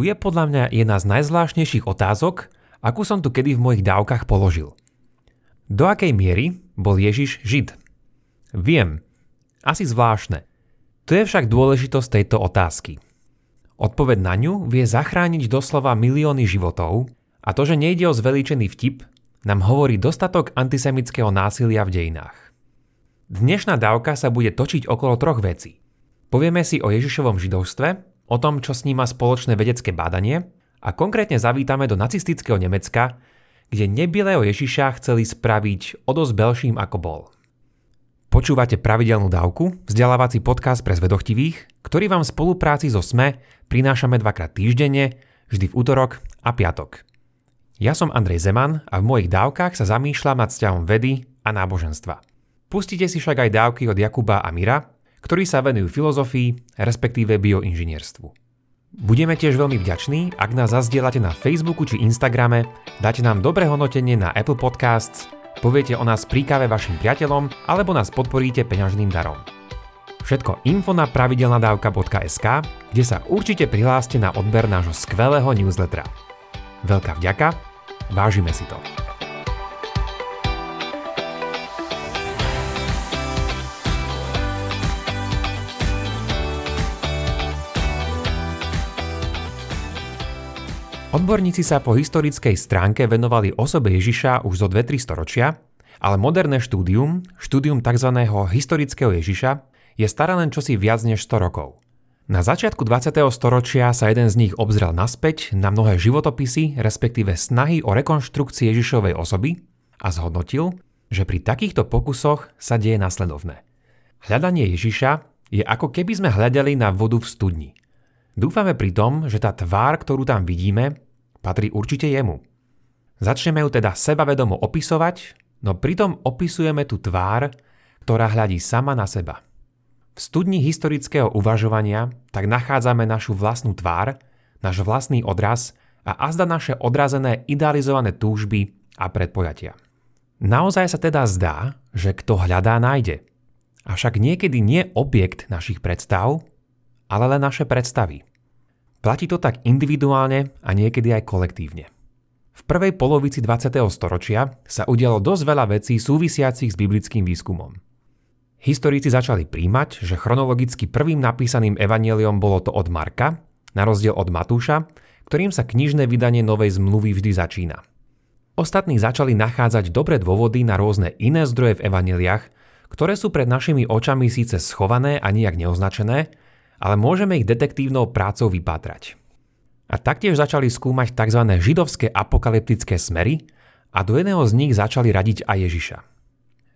Tu je podľa mňa jedna z najzvláštnejších otázok, akú som tu kedy v mojich dávkach položil. Do akej miery bol Ježiš Žid? Viem, asi zvláštne. Tu je však dôležitosť tejto otázky. Odpoveď na ňu vie zachrániť doslova milióny životov a to, že nejde o zveličený vtip, nám hovorí dostatok antisemického násilia v dejinách. Dnešná dávka sa bude točiť okolo troch vecí. Povieme si o Ježišovom židovstve, o tom, čo s ním má spoločné vedecké bádanie a konkrétne zavítame do nacistického Nemecka, kde nebilého Ježiša chceli spraviť o dosť belším ako bol. Počúvate pravidelnú dávku, vzdelávací podcast pre zvedochtivých, ktorý vám v spolupráci so SME prinášame dvakrát týždenne, vždy v útorok a piatok. Ja som Andrej Zeman a v mojich dávkach sa zamýšľam nad vzťahom vedy a náboženstva. Pustite si však aj dávky od Jakuba a Mira, ktorí sa venujú filozofii, respektíve bioinžinierstvu. Budeme tiež veľmi vďační, ak nás zazdielate na Facebooku či Instagrame, dáte nám dobré hodnotenie na Apple Podcasts poviete o nás príkave vašim priateľom alebo nás podporíte peňažným darom. Všetko info na pravidelnadavka.sk, kde sa určite prihláste na odber nášho skvelého newslettera. Veľká vďaka, vážime si to. Odborníci sa po historickej stránke venovali osobe Ježiša už zo 2-3 storočia, ale moderné štúdium, štúdium tzv. historického Ježiša, je staré len čosi viac než 100 rokov. Na začiatku 20. storočia sa jeden z nich obzrel naspäť na mnohé životopisy, respektíve snahy o rekonštrukcii Ježišovej osoby a zhodnotil, že pri takýchto pokusoch sa deje nasledovné. Hľadanie Ježiša je ako keby sme hľadali na vodu v studni. Dúfame pri tom, že tá tvár, ktorú tam vidíme, patrí určite jemu. Začneme ju teda sebavedomo opisovať, no pritom opisujeme tú tvár, ktorá hľadí sama na seba. V studni historického uvažovania tak nachádzame našu vlastnú tvár, náš vlastný odraz a azda naše odrazené idealizované túžby a predpojatia. Naozaj sa teda zdá, že kto hľadá, nájde. Avšak niekedy nie objekt našich predstav, ale len naše predstavy. Platí to tak individuálne a niekedy aj kolektívne. V prvej polovici 20. storočia sa udialo dosť veľa vecí súvisiacich s biblickým výskumom. Historici začali príjmať, že chronologicky prvým napísaným evaneliom bolo to od Marka, na rozdiel od Matúša, ktorým sa knižné vydanie Novej zmluvy vždy začína. Ostatní začali nachádzať dobré dôvody na rôzne iné zdroje v evaneliách, ktoré sú pred našimi očami síce schované a nijak neoznačené, ale môžeme ich detektívnou prácou vypátrať. A taktiež začali skúmať tzv. židovské apokalyptické smery a do jedného z nich začali radiť aj Ježiša.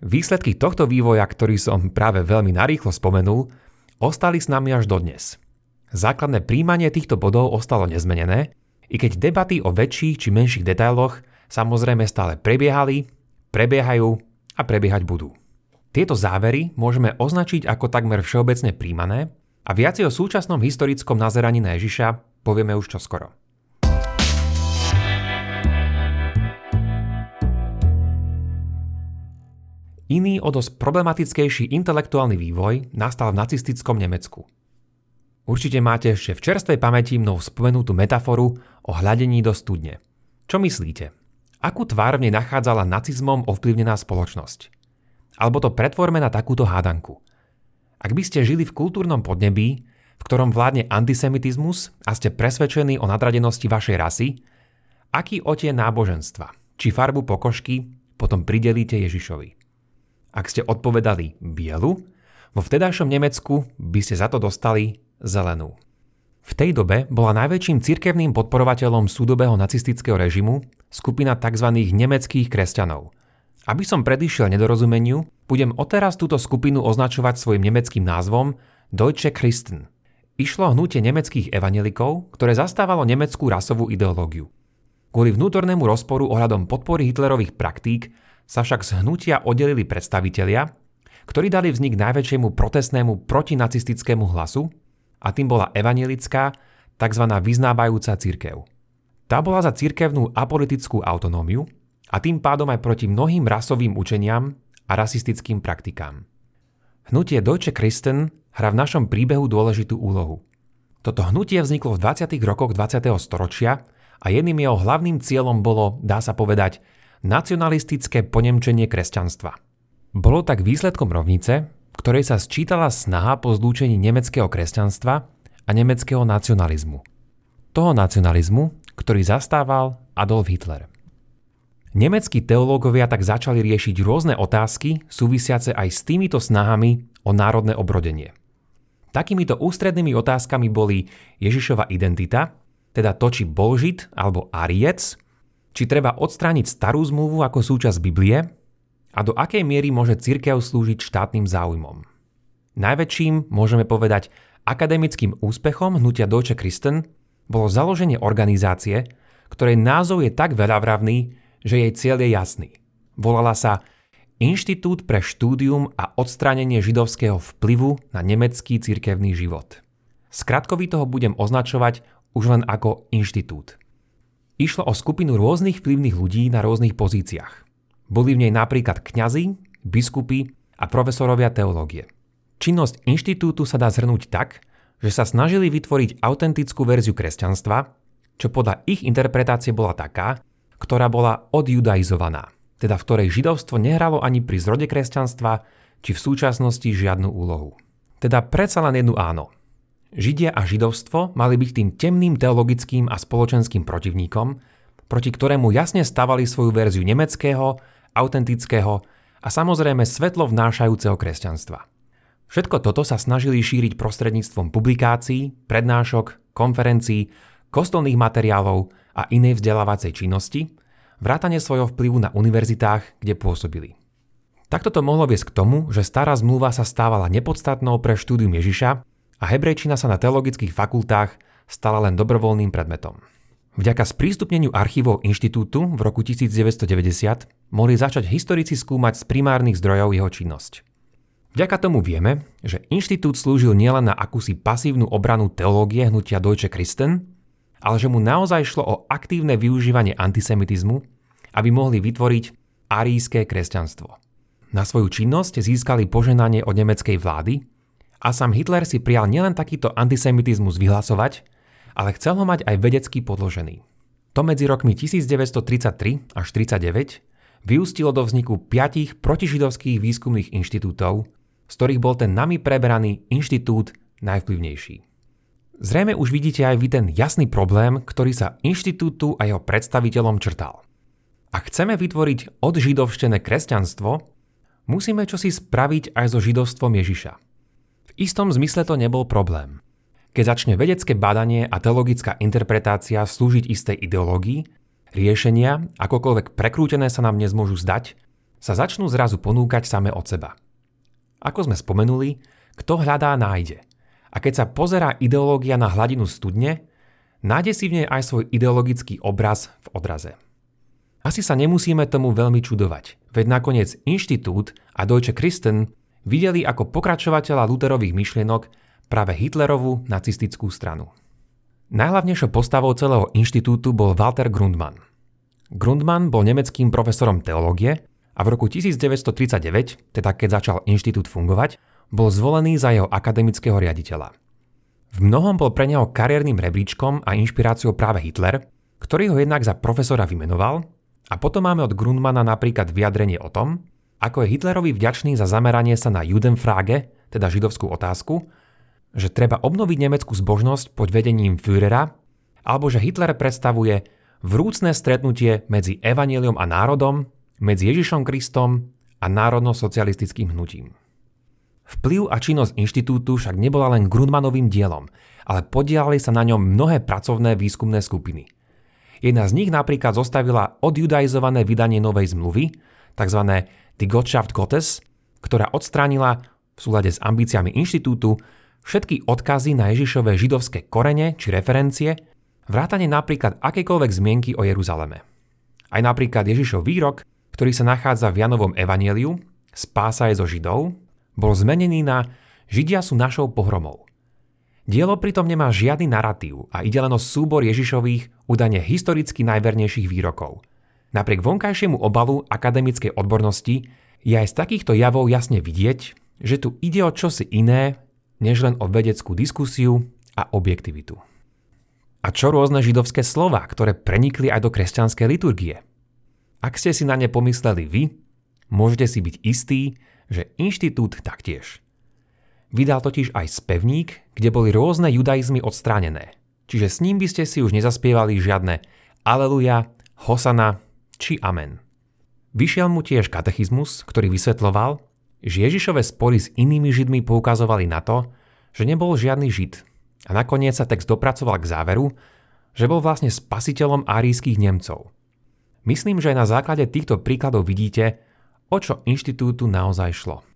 Výsledky tohto vývoja, ktorý som práve veľmi narýchlo spomenul, ostali s nami až dodnes. Základné príjmanie týchto bodov ostalo nezmenené, i keď debaty o väčších či menších detailoch samozrejme stále prebiehali, prebiehajú a prebiehať budú. Tieto závery môžeme označiť ako takmer všeobecne príjmané a viac o súčasnom historickom nazeraní na Ježiša povieme už čoskoro. Iný o dosť problematickejší intelektuálny vývoj nastal v nacistickom Nemecku. Určite máte ešte v čerstvej pamäti mnou spomenutú metaforu o hľadení do studne. Čo myslíte? Akú tvár v nej nachádzala nacizmom ovplyvnená spoločnosť? Alebo to pretvorme na takúto hádanku – ak by ste žili v kultúrnom podnebí, v ktorom vládne antisemitizmus a ste presvedčení o nadradenosti vašej rasy, aký otie náboženstva, či farbu pokožky potom pridelíte Ježišovi. Ak ste odpovedali bielu, vo vtedajšom Nemecku by ste za to dostali zelenú. V tej dobe bola najväčším cirkevným podporovateľom súdobého nacistického režimu skupina tzv. nemeckých kresťanov – aby som predišiel nedorozumeniu, budem odteraz túto skupinu označovať svojim nemeckým názvom Deutsche Christen. Išlo hnutie nemeckých evanelikov, ktoré zastávalo nemeckú rasovú ideológiu. Kvôli vnútornému rozporu ohľadom podpory Hitlerových praktík sa však z hnutia oddelili predstavitelia, ktorí dali vznik najväčšiemu protestnému protinacistickému hlasu a tým bola evanelická, tzv. vyznávajúca církev. Tá bola za církevnú apolitickú autonómiu, a tým pádom aj proti mnohým rasovým učeniam a rasistickým praktikám. Hnutie Deutsche Christen hrá v našom príbehu dôležitú úlohu. Toto hnutie vzniklo v 20. rokoch 20. storočia a jedným jeho hlavným cieľom bolo, dá sa povedať, nacionalistické ponemčenie kresťanstva. Bolo tak výsledkom rovnice, ktorej sa sčítala snaha po zlúčení nemeckého kresťanstva a nemeckého nacionalizmu. Toho nacionalizmu, ktorý zastával Adolf Hitler. Nemeckí teológovia tak začali riešiť rôzne otázky súvisiace aj s týmito snahami o národné obrodenie. Takýmito ústrednými otázkami boli Ježišova identita, teda to, či bol Žid alebo Ariec, či treba odstrániť starú zmluvu ako súčasť Biblie a do akej miery môže cirkev slúžiť štátnym záujmom. Najväčším, môžeme povedať, akademickým úspechom hnutia Deutsche Christen bolo založenie organizácie, ktorej názov je tak veľavravný, že jej cieľ je jasný. Volala sa Inštitút pre štúdium a odstránenie židovského vplyvu na nemecký cirkevný život. Skratkovi toho budem označovať už len ako inštitút. Išlo o skupinu rôznych vplyvných ľudí na rôznych pozíciách. Boli v nej napríklad kňazi, biskupy a profesorovia teológie. Činnosť inštitútu sa dá zhrnúť tak, že sa snažili vytvoriť autentickú verziu kresťanstva, čo podľa ich interpretácie bola taká, ktorá bola odjudaizovaná teda v ktorej židovstvo nehralo ani pri zrode kresťanstva, či v súčasnosti žiadnu úlohu. Teda predsa len jednu áno. Židia a židovstvo mali byť tým temným teologickým a spoločenským protivníkom, proti ktorému jasne stavali svoju verziu nemeckého, autentického a samozrejme svetlo vnášajúceho kresťanstva. Všetko toto sa snažili šíriť prostredníctvom publikácií, prednášok, konferencií, kostolných materiálov a inej vzdelávacej činnosti, vrátane svojho vplyvu na univerzitách, kde pôsobili. Takto to mohlo viesť k tomu, že stará zmluva sa stávala nepodstatnou pre štúdium Ježiša a hebrejčina sa na teologických fakultách stala len dobrovoľným predmetom. Vďaka sprístupneniu archívov inštitútu v roku 1990 mohli začať historici skúmať z primárnych zdrojov jeho činnosť. Vďaka tomu vieme, že inštitút slúžil nielen na akúsi pasívnu obranu teológie hnutia Deutsche Christen, ale že mu naozaj šlo o aktívne využívanie antisemitizmu, aby mohli vytvoriť aríjské kresťanstvo. Na svoju činnosť získali poženanie od nemeckej vlády a sám Hitler si prijal nielen takýto antisemitizmus vyhlasovať, ale chcel ho mať aj vedecky podložený. To medzi rokmi 1933 až 1939 vyústilo do vzniku piatich protižidovských výskumných inštitútov, z ktorých bol ten nami preberaný inštitút najvplyvnejší. Zrejme už vidíte aj vy ten jasný problém, ktorý sa inštitútu a jeho predstaviteľom črtal. Ak chceme vytvoriť odžidovštené kresťanstvo, musíme čosi spraviť aj so židovstvom Ježiša. V istom zmysle to nebol problém. Keď začne vedecké badanie a teologická interpretácia slúžiť istej ideológii, riešenia, akokoľvek prekrútené sa nám dnes môžu zdať, sa začnú zrazu ponúkať same od seba. Ako sme spomenuli, kto hľadá, nájde – a keď sa pozerá ideológia na hladinu studne, nájde si v nej aj svoj ideologický obraz v odraze. Asi sa nemusíme tomu veľmi čudovať, veď nakoniec Inštitút a Deutsche Christen videli ako pokračovateľa Lutherových myšlienok práve Hitlerovú nacistickú stranu. Najhlavnejšou postavou celého inštitútu bol Walter Grundmann. Grundmann bol nemeckým profesorom teológie a v roku 1939, teda keď začal inštitút fungovať, bol zvolený za jeho akademického riaditeľa. V mnohom bol pre neho kariérnym rebríčkom a inšpiráciou práve Hitler, ktorý ho jednak za profesora vymenoval a potom máme od Grundmana napríklad vyjadrenie o tom, ako je Hitlerovi vďačný za zameranie sa na Judenfrage, teda židovskú otázku, že treba obnoviť nemeckú zbožnosť pod vedením Führera, alebo že Hitler predstavuje vrúcne stretnutie medzi evaníliom a národom, medzi Ježišom Kristom a národno-socialistickým hnutím. Vplyv a činnosť inštitútu však nebola len Grundmanovým dielom, ale podielali sa na ňom mnohé pracovné výskumné skupiny. Jedna z nich napríklad zostavila odjudaizované vydanie novej zmluvy, tzv. Die Gottschaft Gottes, ktorá odstránila v súlade s ambíciami inštitútu všetky odkazy na Ježišové židovské korene či referencie, vrátane napríklad akékoľvek zmienky o Jeruzaleme. Aj napríklad Ježišov výrok, ktorý sa nachádza v Janovom evanieliu, spása je zo Židov, bol zmenený na Židia sú našou pohromou. Dielo pritom nemá žiadny narratív a ide len o súbor Ježišových údajne historicky najvernejších výrokov. Napriek vonkajšiemu obalu akademickej odbornosti je aj z takýchto javov jasne vidieť, že tu ide o čosi iné, než len o vedeckú diskusiu a objektivitu. A čo rôzne židovské slova, ktoré prenikli aj do kresťanskej liturgie? Ak ste si na ne pomysleli vy, môžete si byť istí, že inštitút taktiež. Vydal totiž aj spevník, kde boli rôzne judaizmy odstránené, čiže s ním by ste si už nezaspievali žiadne Aleluja, Hosana či Amen. Vyšiel mu tiež katechizmus, ktorý vysvetloval, že Ježišove spory s inými židmi poukazovali na to, že nebol žiadny žid a nakoniec sa text dopracoval k záveru, že bol vlastne spasiteľom árijských Nemcov. Myslím, že aj na základe týchto príkladov vidíte, o čo inštitútu naozaj šlo.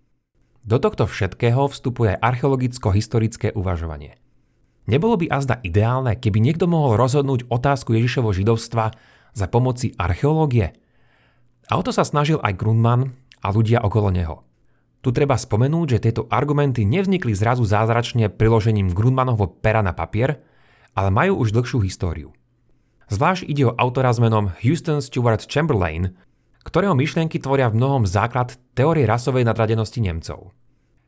Do tohto všetkého vstupuje archeologicko-historické uvažovanie. Nebolo by azda ideálne, keby niekto mohol rozhodnúť otázku Ježišovo židovstva za pomoci archeológie? A o to sa snažil aj Grundman a ľudia okolo neho. Tu treba spomenúť, že tieto argumenty nevznikli zrazu zázračne priložením Grundmanovho pera na papier, ale majú už dlhšiu históriu. Zvlášť ide o autora s menom Houston Stewart Chamberlain, ktorého myšlienky tvoria v mnohom základ teórie rasovej nadradenosti Nemcov.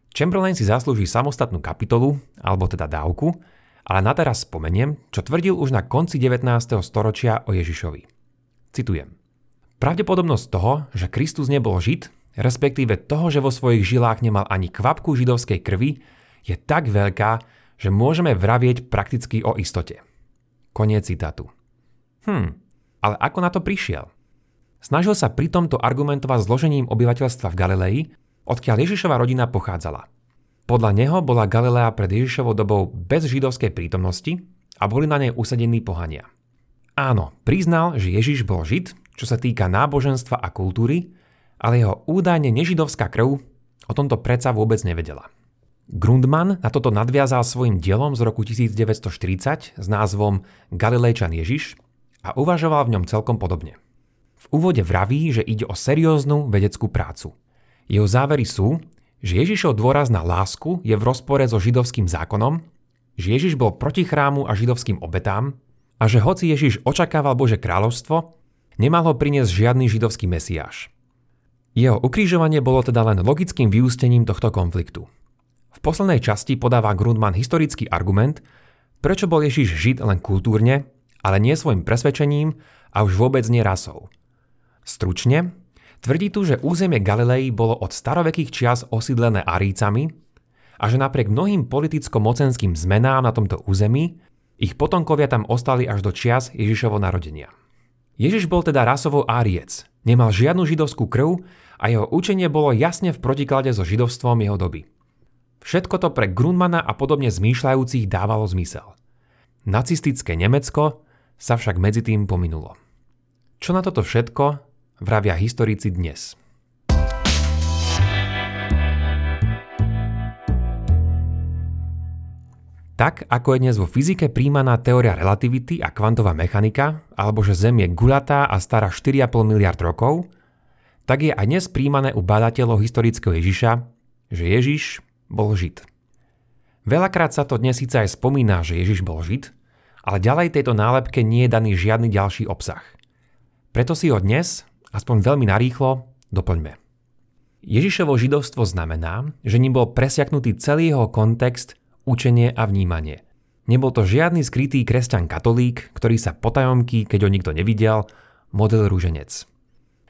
Chamberlain si zaslúži samostatnú kapitolu, alebo teda dávku, ale na teraz spomeniem, čo tvrdil už na konci 19. storočia o Ježišovi. Citujem. Pravdepodobnosť toho, že Kristus nebol Žid, respektíve toho, že vo svojich žilách nemal ani kvapku židovskej krvi, je tak veľká, že môžeme vravieť prakticky o istote. Koniec citátu. Hm, ale ako na to prišiel? Snažil sa pri tomto argumentovať zložením obyvateľstva v Galilei, odkiaľ Ježišova rodina pochádzala. Podľa neho bola Galilea pred Ježišovou dobou bez židovskej prítomnosti a boli na nej usadení pohania. Áno, priznal, že Ježiš bol žid, čo sa týka náboženstva a kultúry, ale jeho údajne nežidovská krv o tomto predsa vôbec nevedela. Grundman na toto nadviazal svojim dielom z roku 1940 s názvom Galilejčan Ježiš a uvažoval v ňom celkom podobne. V úvode vraví, že ide o serióznu vedeckú prácu. Jeho závery sú, že Ježišov dôraz na lásku je v rozpore so židovským zákonom, že Ježiš bol proti chrámu a židovským obetám a že hoci Ježiš očakával Bože kráľovstvo, nemal ho priniesť žiadny židovský mesiáš. Jeho ukrižovanie bolo teda len logickým vyústením tohto konfliktu. V poslednej časti podáva Grundman historický argument, prečo bol Ježiš žid len kultúrne, ale nie svojim presvedčením a už vôbec nie rasou. Stručne, tvrdí tu, že územie Galilei bolo od starovekých čias osídlené Arícami a že napriek mnohým politicko-mocenským zmenám na tomto území ich potomkovia tam ostali až do čias Ježišovo narodenia. Ježiš bol teda rasovo Áriec, nemal žiadnu židovskú krv a jeho učenie bolo jasne v protiklade so židovstvom jeho doby. Všetko to pre Grunmana a podobne zmýšľajúcich dávalo zmysel. Nacistické Nemecko sa však medzi tým pominulo. Čo na toto všetko vravia historici dnes? Tak, ako je dnes vo fyzike príjmaná teória relativity a kvantová mechanika, alebo že Zem je gulatá a stará 4,5 miliard rokov, tak je aj dnes príjmané u badateľov historického Ježiša, že Ježiš bol Žid. Veľakrát sa to dnes síce aj spomína, že Ježiš bol Žid, ale ďalej tejto nálepke nie je daný žiadny ďalší obsah. Preto si ho dnes, aspoň veľmi narýchlo, doplňme. Ježišovo židovstvo znamená, že ním bol presiaknutý celý jeho kontext, učenie a vnímanie. Nebol to žiadny skrytý kresťan katolík, ktorý sa potajomky, keď ho nikto nevidel, model rúženec.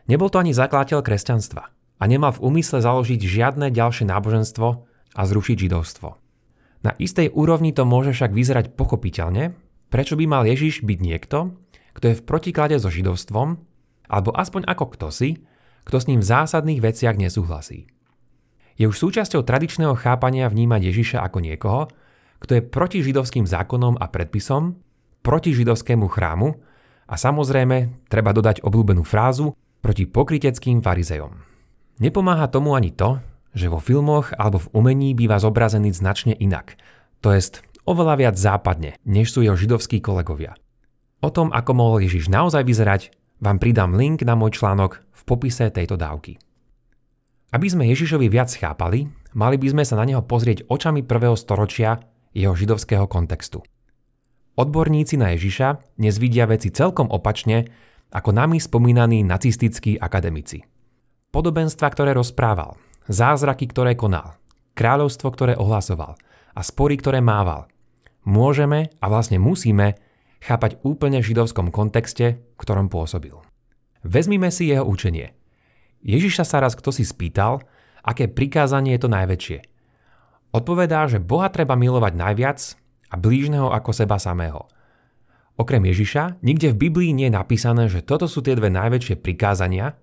Nebol to ani zakladateľ kresťanstva a nemal v úmysle založiť žiadne ďalšie náboženstvo a zrušiť židovstvo. Na istej úrovni to môže však vyzerať pochopiteľne, prečo by mal Ježiš byť niekto, kto je v protiklade so židovstvom, alebo aspoň ako kto si, kto s ním v zásadných veciach nesúhlasí. Je už súčasťou tradičného chápania vnímať Ježiša ako niekoho, kto je proti židovským zákonom a predpisom, proti židovskému chrámu a samozrejme treba dodať obľúbenú frázu proti pokryteckým farizejom. Nepomáha tomu ani to, že vo filmoch alebo v umení býva zobrazený značne inak, to jest oveľa viac západne, než sú jeho židovskí kolegovia. O tom, ako mohol Ježiš naozaj vyzerať, vám pridám link na môj článok v popise tejto dávky. Aby sme Ježišovi viac chápali, mali by sme sa na neho pozrieť očami prvého storočia jeho židovského kontextu. Odborníci na Ježiša dnes vidia veci celkom opačne ako nami spomínaní nacistickí akademici. Podobenstva, ktoré rozprával, zázraky, ktoré konal, kráľovstvo, ktoré ohlasoval a spory, ktoré mával. môžeme a vlastne musíme chápať úplne v židovskom kontexte, v ktorom pôsobil. Vezmime si jeho učenie. Ježiša sa raz kto si spýtal, aké prikázanie je to najväčšie. Odpovedá, že Boha treba milovať najviac a blížneho ako seba samého. Okrem Ježiša, nikde v Biblii nie je napísané, že toto sú tie dve najväčšie prikázania,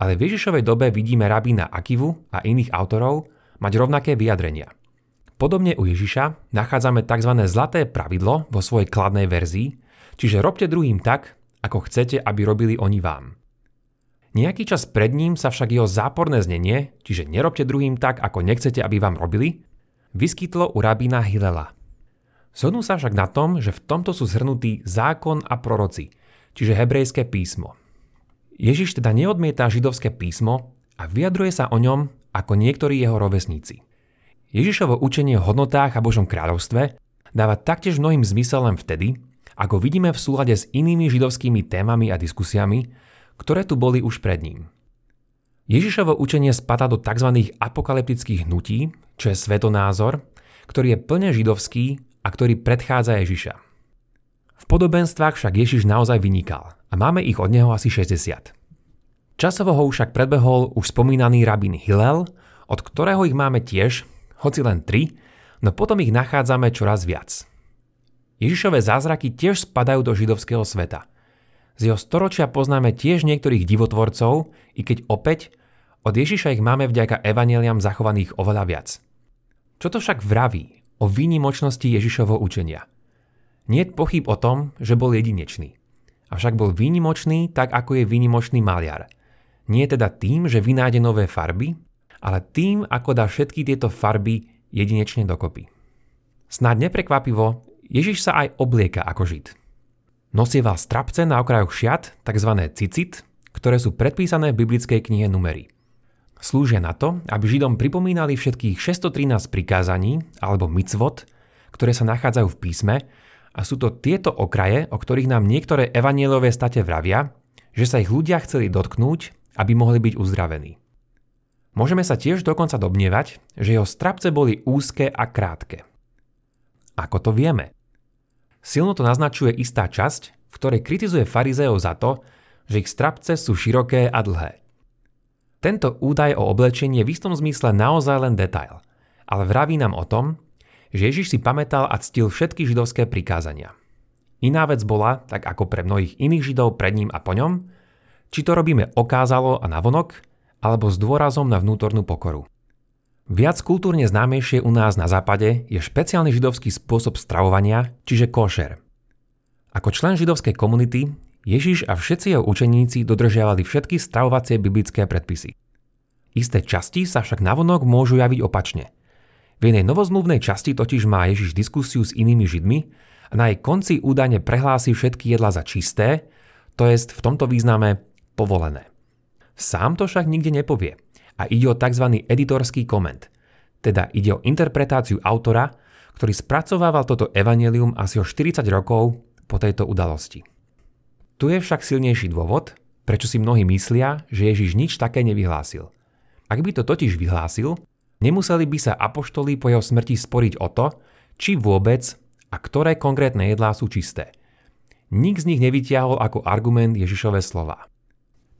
ale v Ježišovej dobe vidíme rabína Akivu a iných autorov mať rovnaké vyjadrenia – Podobne u Ježiša nachádzame tzv. zlaté pravidlo vo svojej kladnej verzii, čiže robte druhým tak, ako chcete, aby robili oni vám. Nejaký čas pred ním sa však jeho záporné znenie, čiže nerobte druhým tak, ako nechcete, aby vám robili, vyskytlo u rabína Hilela. Zhodnú sa však na tom, že v tomto sú zhrnutí zákon a proroci, čiže hebrejské písmo. Ježiš teda neodmieta židovské písmo a vyjadruje sa o ňom ako niektorí jeho rovesníci. Ježišovo učenie o hodnotách a Božom kráľovstve dáva taktiež mnohým zmysel len vtedy, ako vidíme v súlade s inými židovskými témami a diskusiami, ktoré tu boli už pred ním. Ježišovo učenie spada do tzv. apokalyptických hnutí, čo je svetonázor, ktorý je plne židovský a ktorý predchádza Ježiša. V podobenstvách však Ježiš naozaj vynikal a máme ich od neho asi 60. Časovo ho však predbehol už spomínaný rabín Hillel, od ktorého ich máme tiež hoci len tri, no potom ich nachádzame čoraz viac. Ježišové zázraky tiež spadajú do židovského sveta. Z jeho storočia poznáme tiež niektorých divotvorcov, i keď opäť od Ježiša ich máme vďaka evaneliam zachovaných oveľa viac. Čo to však vraví o výnimočnosti Ježišovho učenia? Nie je pochyb o tom, že bol jedinečný. Avšak bol výnimočný tak, ako je výnimočný maliar. Nie teda tým, že vynájde nové farby, ale tým, ako dá všetky tieto farby jedinečne dokopy. Snáď neprekvapivo, Ježiš sa aj oblieka ako žid. Nosieval strapce na okrajoch šiat, tzv. cicit, ktoré sú predpísané v biblickej knihe Numery. Slúžia na to, aby Židom pripomínali všetkých 613 prikázaní alebo mitzvot, ktoré sa nachádzajú v písme a sú to tieto okraje, o ktorých nám niektoré evanielové state vravia, že sa ich ľudia chceli dotknúť, aby mohli byť uzdravení. Môžeme sa tiež dokonca domnievať, že jeho strapce boli úzke a krátke. Ako to vieme? Silno to naznačuje istá časť, v ktorej kritizuje farizeov za to, že ich strapce sú široké a dlhé. Tento údaj o oblečení je v istom zmysle naozaj len detail, ale vraví nám o tom, že Ježiš si pamätal a ctil všetky židovské prikázania. Iná vec bola, tak ako pre mnohých iných židov pred ním a po ňom, či to robíme okázalo a navonok, alebo s dôrazom na vnútornú pokoru. Viac kultúrne známejšie u nás na západe je špeciálny židovský spôsob stravovania, čiže košer. Ako člen židovskej komunity Ježiš a všetci jeho učeníci dodržiavali všetky stravovacie biblické predpisy. Isté časti sa však navonok môžu javiť opačne. V jednej novozmluvnej časti totiž má Ježiš diskusiu s inými židmi a na jej konci údajne prehlási všetky jedla za čisté, to jest v tomto význame povolené. Sám to však nikde nepovie a ide o tzv. editorský koment. Teda ide o interpretáciu autora, ktorý spracovával toto evanelium asi o 40 rokov po tejto udalosti. Tu je však silnejší dôvod, prečo si mnohí myslia, že Ježiš nič také nevyhlásil. Ak by to totiž vyhlásil, nemuseli by sa apoštolí po jeho smrti sporiť o to, či vôbec a ktoré konkrétne jedlá sú čisté. Nik z nich nevytiahol ako argument Ježišové slova.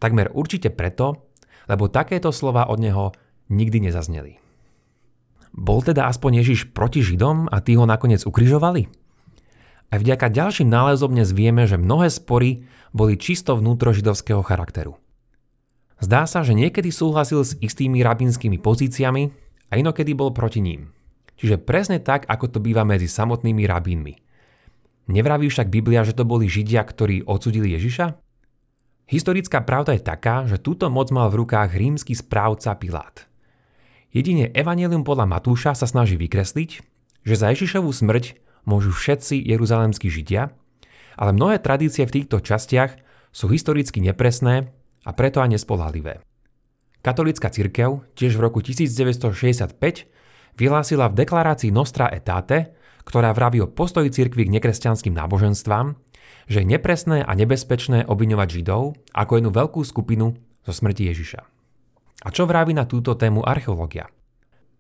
Takmer určite preto, lebo takéto slova od neho nikdy nezazneli. Bol teda aspoň Ježiš proti Židom a tí ho nakoniec ukrižovali? Aj vďaka ďalším nálezom dnes vieme, že mnohé spory boli čisto vnútrožidovského charakteru. Zdá sa, že niekedy súhlasil s istými rabínskymi pozíciami a inokedy bol proti ním. Čiže presne tak, ako to býva medzi samotnými rabínmi. Nevraví však Biblia, že to boli Židia, ktorí odsudili Ježiša? Historická pravda je taká, že túto moc mal v rukách rímsky správca Pilát. Jedine Evangelium podľa Matúša sa snaží vykresliť, že za Ježišovú smrť môžu všetci jeruzalemskí židia, ale mnohé tradície v týchto častiach sú historicky nepresné a preto aj nespolahlivé. Katolická cirkev tiež v roku 1965 vyhlásila v deklarácii Nostra Etate, ktorá vraví o postoji cirkvi k nekresťanským náboženstvám, že je nepresné a nebezpečné obviňovať Židov ako jednu veľkú skupinu zo smrti Ježiša. A čo vraví na túto tému archeológia?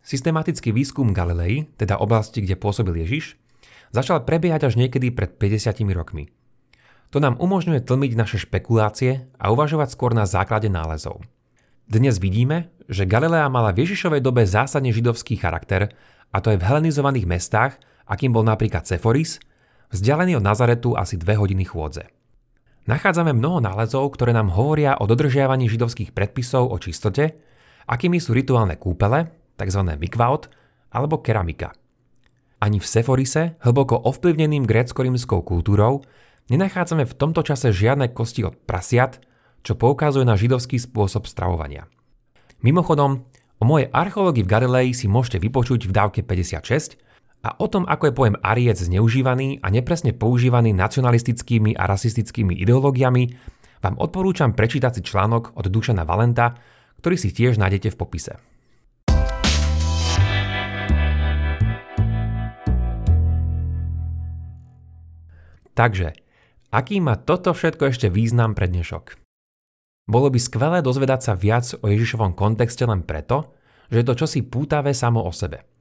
Systematický výskum Galilei, teda oblasti, kde pôsobil Ježiš, začal prebiehať až niekedy pred 50 rokmi. To nám umožňuje tlmiť naše špekulácie a uvažovať skôr na základe nálezov. Dnes vidíme, že Galilea mala v Ježišovej dobe zásadne židovský charakter, a to aj v helenizovaných mestách, akým bol napríklad Ceforis, vzdialený od Nazaretu asi 2 hodiny chôdze. Nachádzame mnoho nálezov, ktoré nám hovoria o dodržiavaní židovských predpisov o čistote, akými sú rituálne kúpele, tzv. mikvaot, alebo keramika. Ani v Seforise, hlboko ovplyvneným grécko-rímskou kultúrou, nenachádzame v tomto čase žiadne kosti od prasiat, čo poukazuje na židovský spôsob stravovania. Mimochodom, o mojej archeológii v Galilei si môžete vypočuť v dávke 56 a o tom, ako je pojem Ariec zneužívaný a nepresne používaný nacionalistickými a rasistickými ideológiami, vám odporúčam prečítať si článok od Dušana Valenta, ktorý si tiež nájdete v popise. Takže, aký má toto všetko ešte význam pre dnešok? Bolo by skvelé dozvedať sa viac o Ježišovom kontexte len preto, že je to čosi pútavé samo o sebe.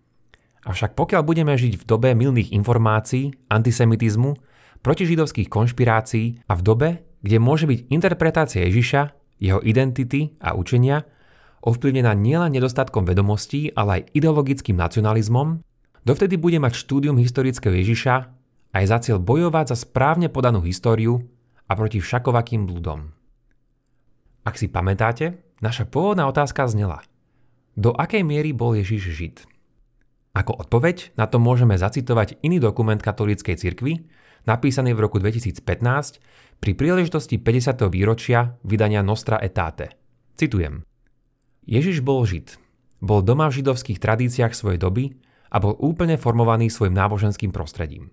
Avšak pokiaľ budeme žiť v dobe milných informácií, antisemitizmu, protižidovských konšpirácií a v dobe, kde môže byť interpretácia Ježiša, jeho identity a učenia ovplyvnená nielen nedostatkom vedomostí, ale aj ideologickým nacionalizmom, dovtedy bude mať štúdium historického Ježiša aj za cieľ bojovať za správne podanú históriu a proti všakovakým blúdom. Ak si pamätáte, naša pôvodná otázka znela. Do akej miery bol Ježiš Žid? Ako odpoveď na to môžeme zacitovať iný dokument katolíckej cirkvi, napísaný v roku 2015 pri príležitosti 50. výročia vydania Nostra Etate. Citujem. Ježiš bol Žid. Bol doma v židovských tradíciách svojej doby a bol úplne formovaný svojim náboženským prostredím.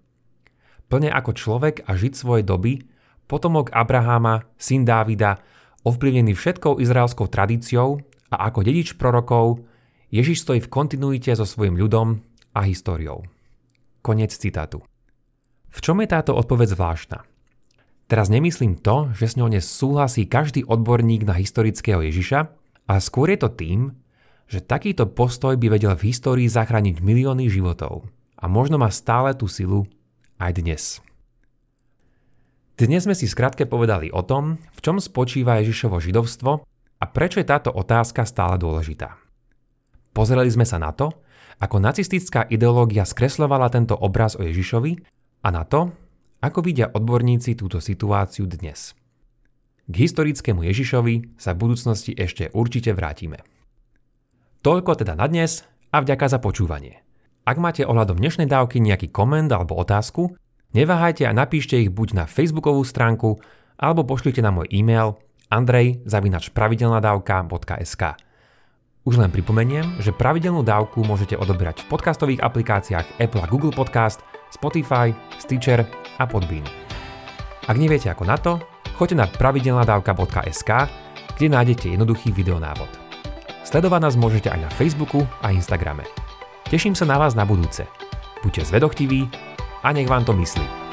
Plne ako človek a Žid svojej doby, potomok Abraháma, syn Dávida, ovplyvnený všetkou izraelskou tradíciou a ako dedič prorokov, Ježiš stojí v kontinuite so svojim ľudom a históriou. Konec citátu. V čom je táto odpoveď zvláštna? Teraz nemyslím to, že s ňou nesúhlasí každý odborník na historického Ježiša, ale skôr je to tým, že takýto postoj by vedel v histórii zachrániť milióny životov a možno má stále tú silu aj dnes. Dnes sme si skratke povedali o tom, v čom spočíva Ježišovo židovstvo a prečo je táto otázka stále dôležitá. Pozreli sme sa na to, ako nacistická ideológia skreslovala tento obraz o Ježišovi a na to, ako vidia odborníci túto situáciu dnes. K historickému Ježišovi sa v budúcnosti ešte určite vrátime. Toľko teda na dnes a vďaka za počúvanie. Ak máte ohľadom dnešnej dávky nejaký koment alebo otázku, neváhajte a napíšte ich buď na facebookovú stránku alebo pošlite na môj e-mail andrej.pravidelnadavka.sk Už len pripomeniem, že pravidelnú dávku môžete odoberať v podcastových aplikáciách Apple a Google Podcast, Spotify, Stitcher a Podbean. Ak neviete ako na to, choďte na pravidelnadavka.sk, kde nájdete jednoduchý videonávod. Sledovať nás môžete aj na Facebooku a Instagrame. Teším sa na vás na budúce. Buďte zvedochtiví a nech vám to myslí.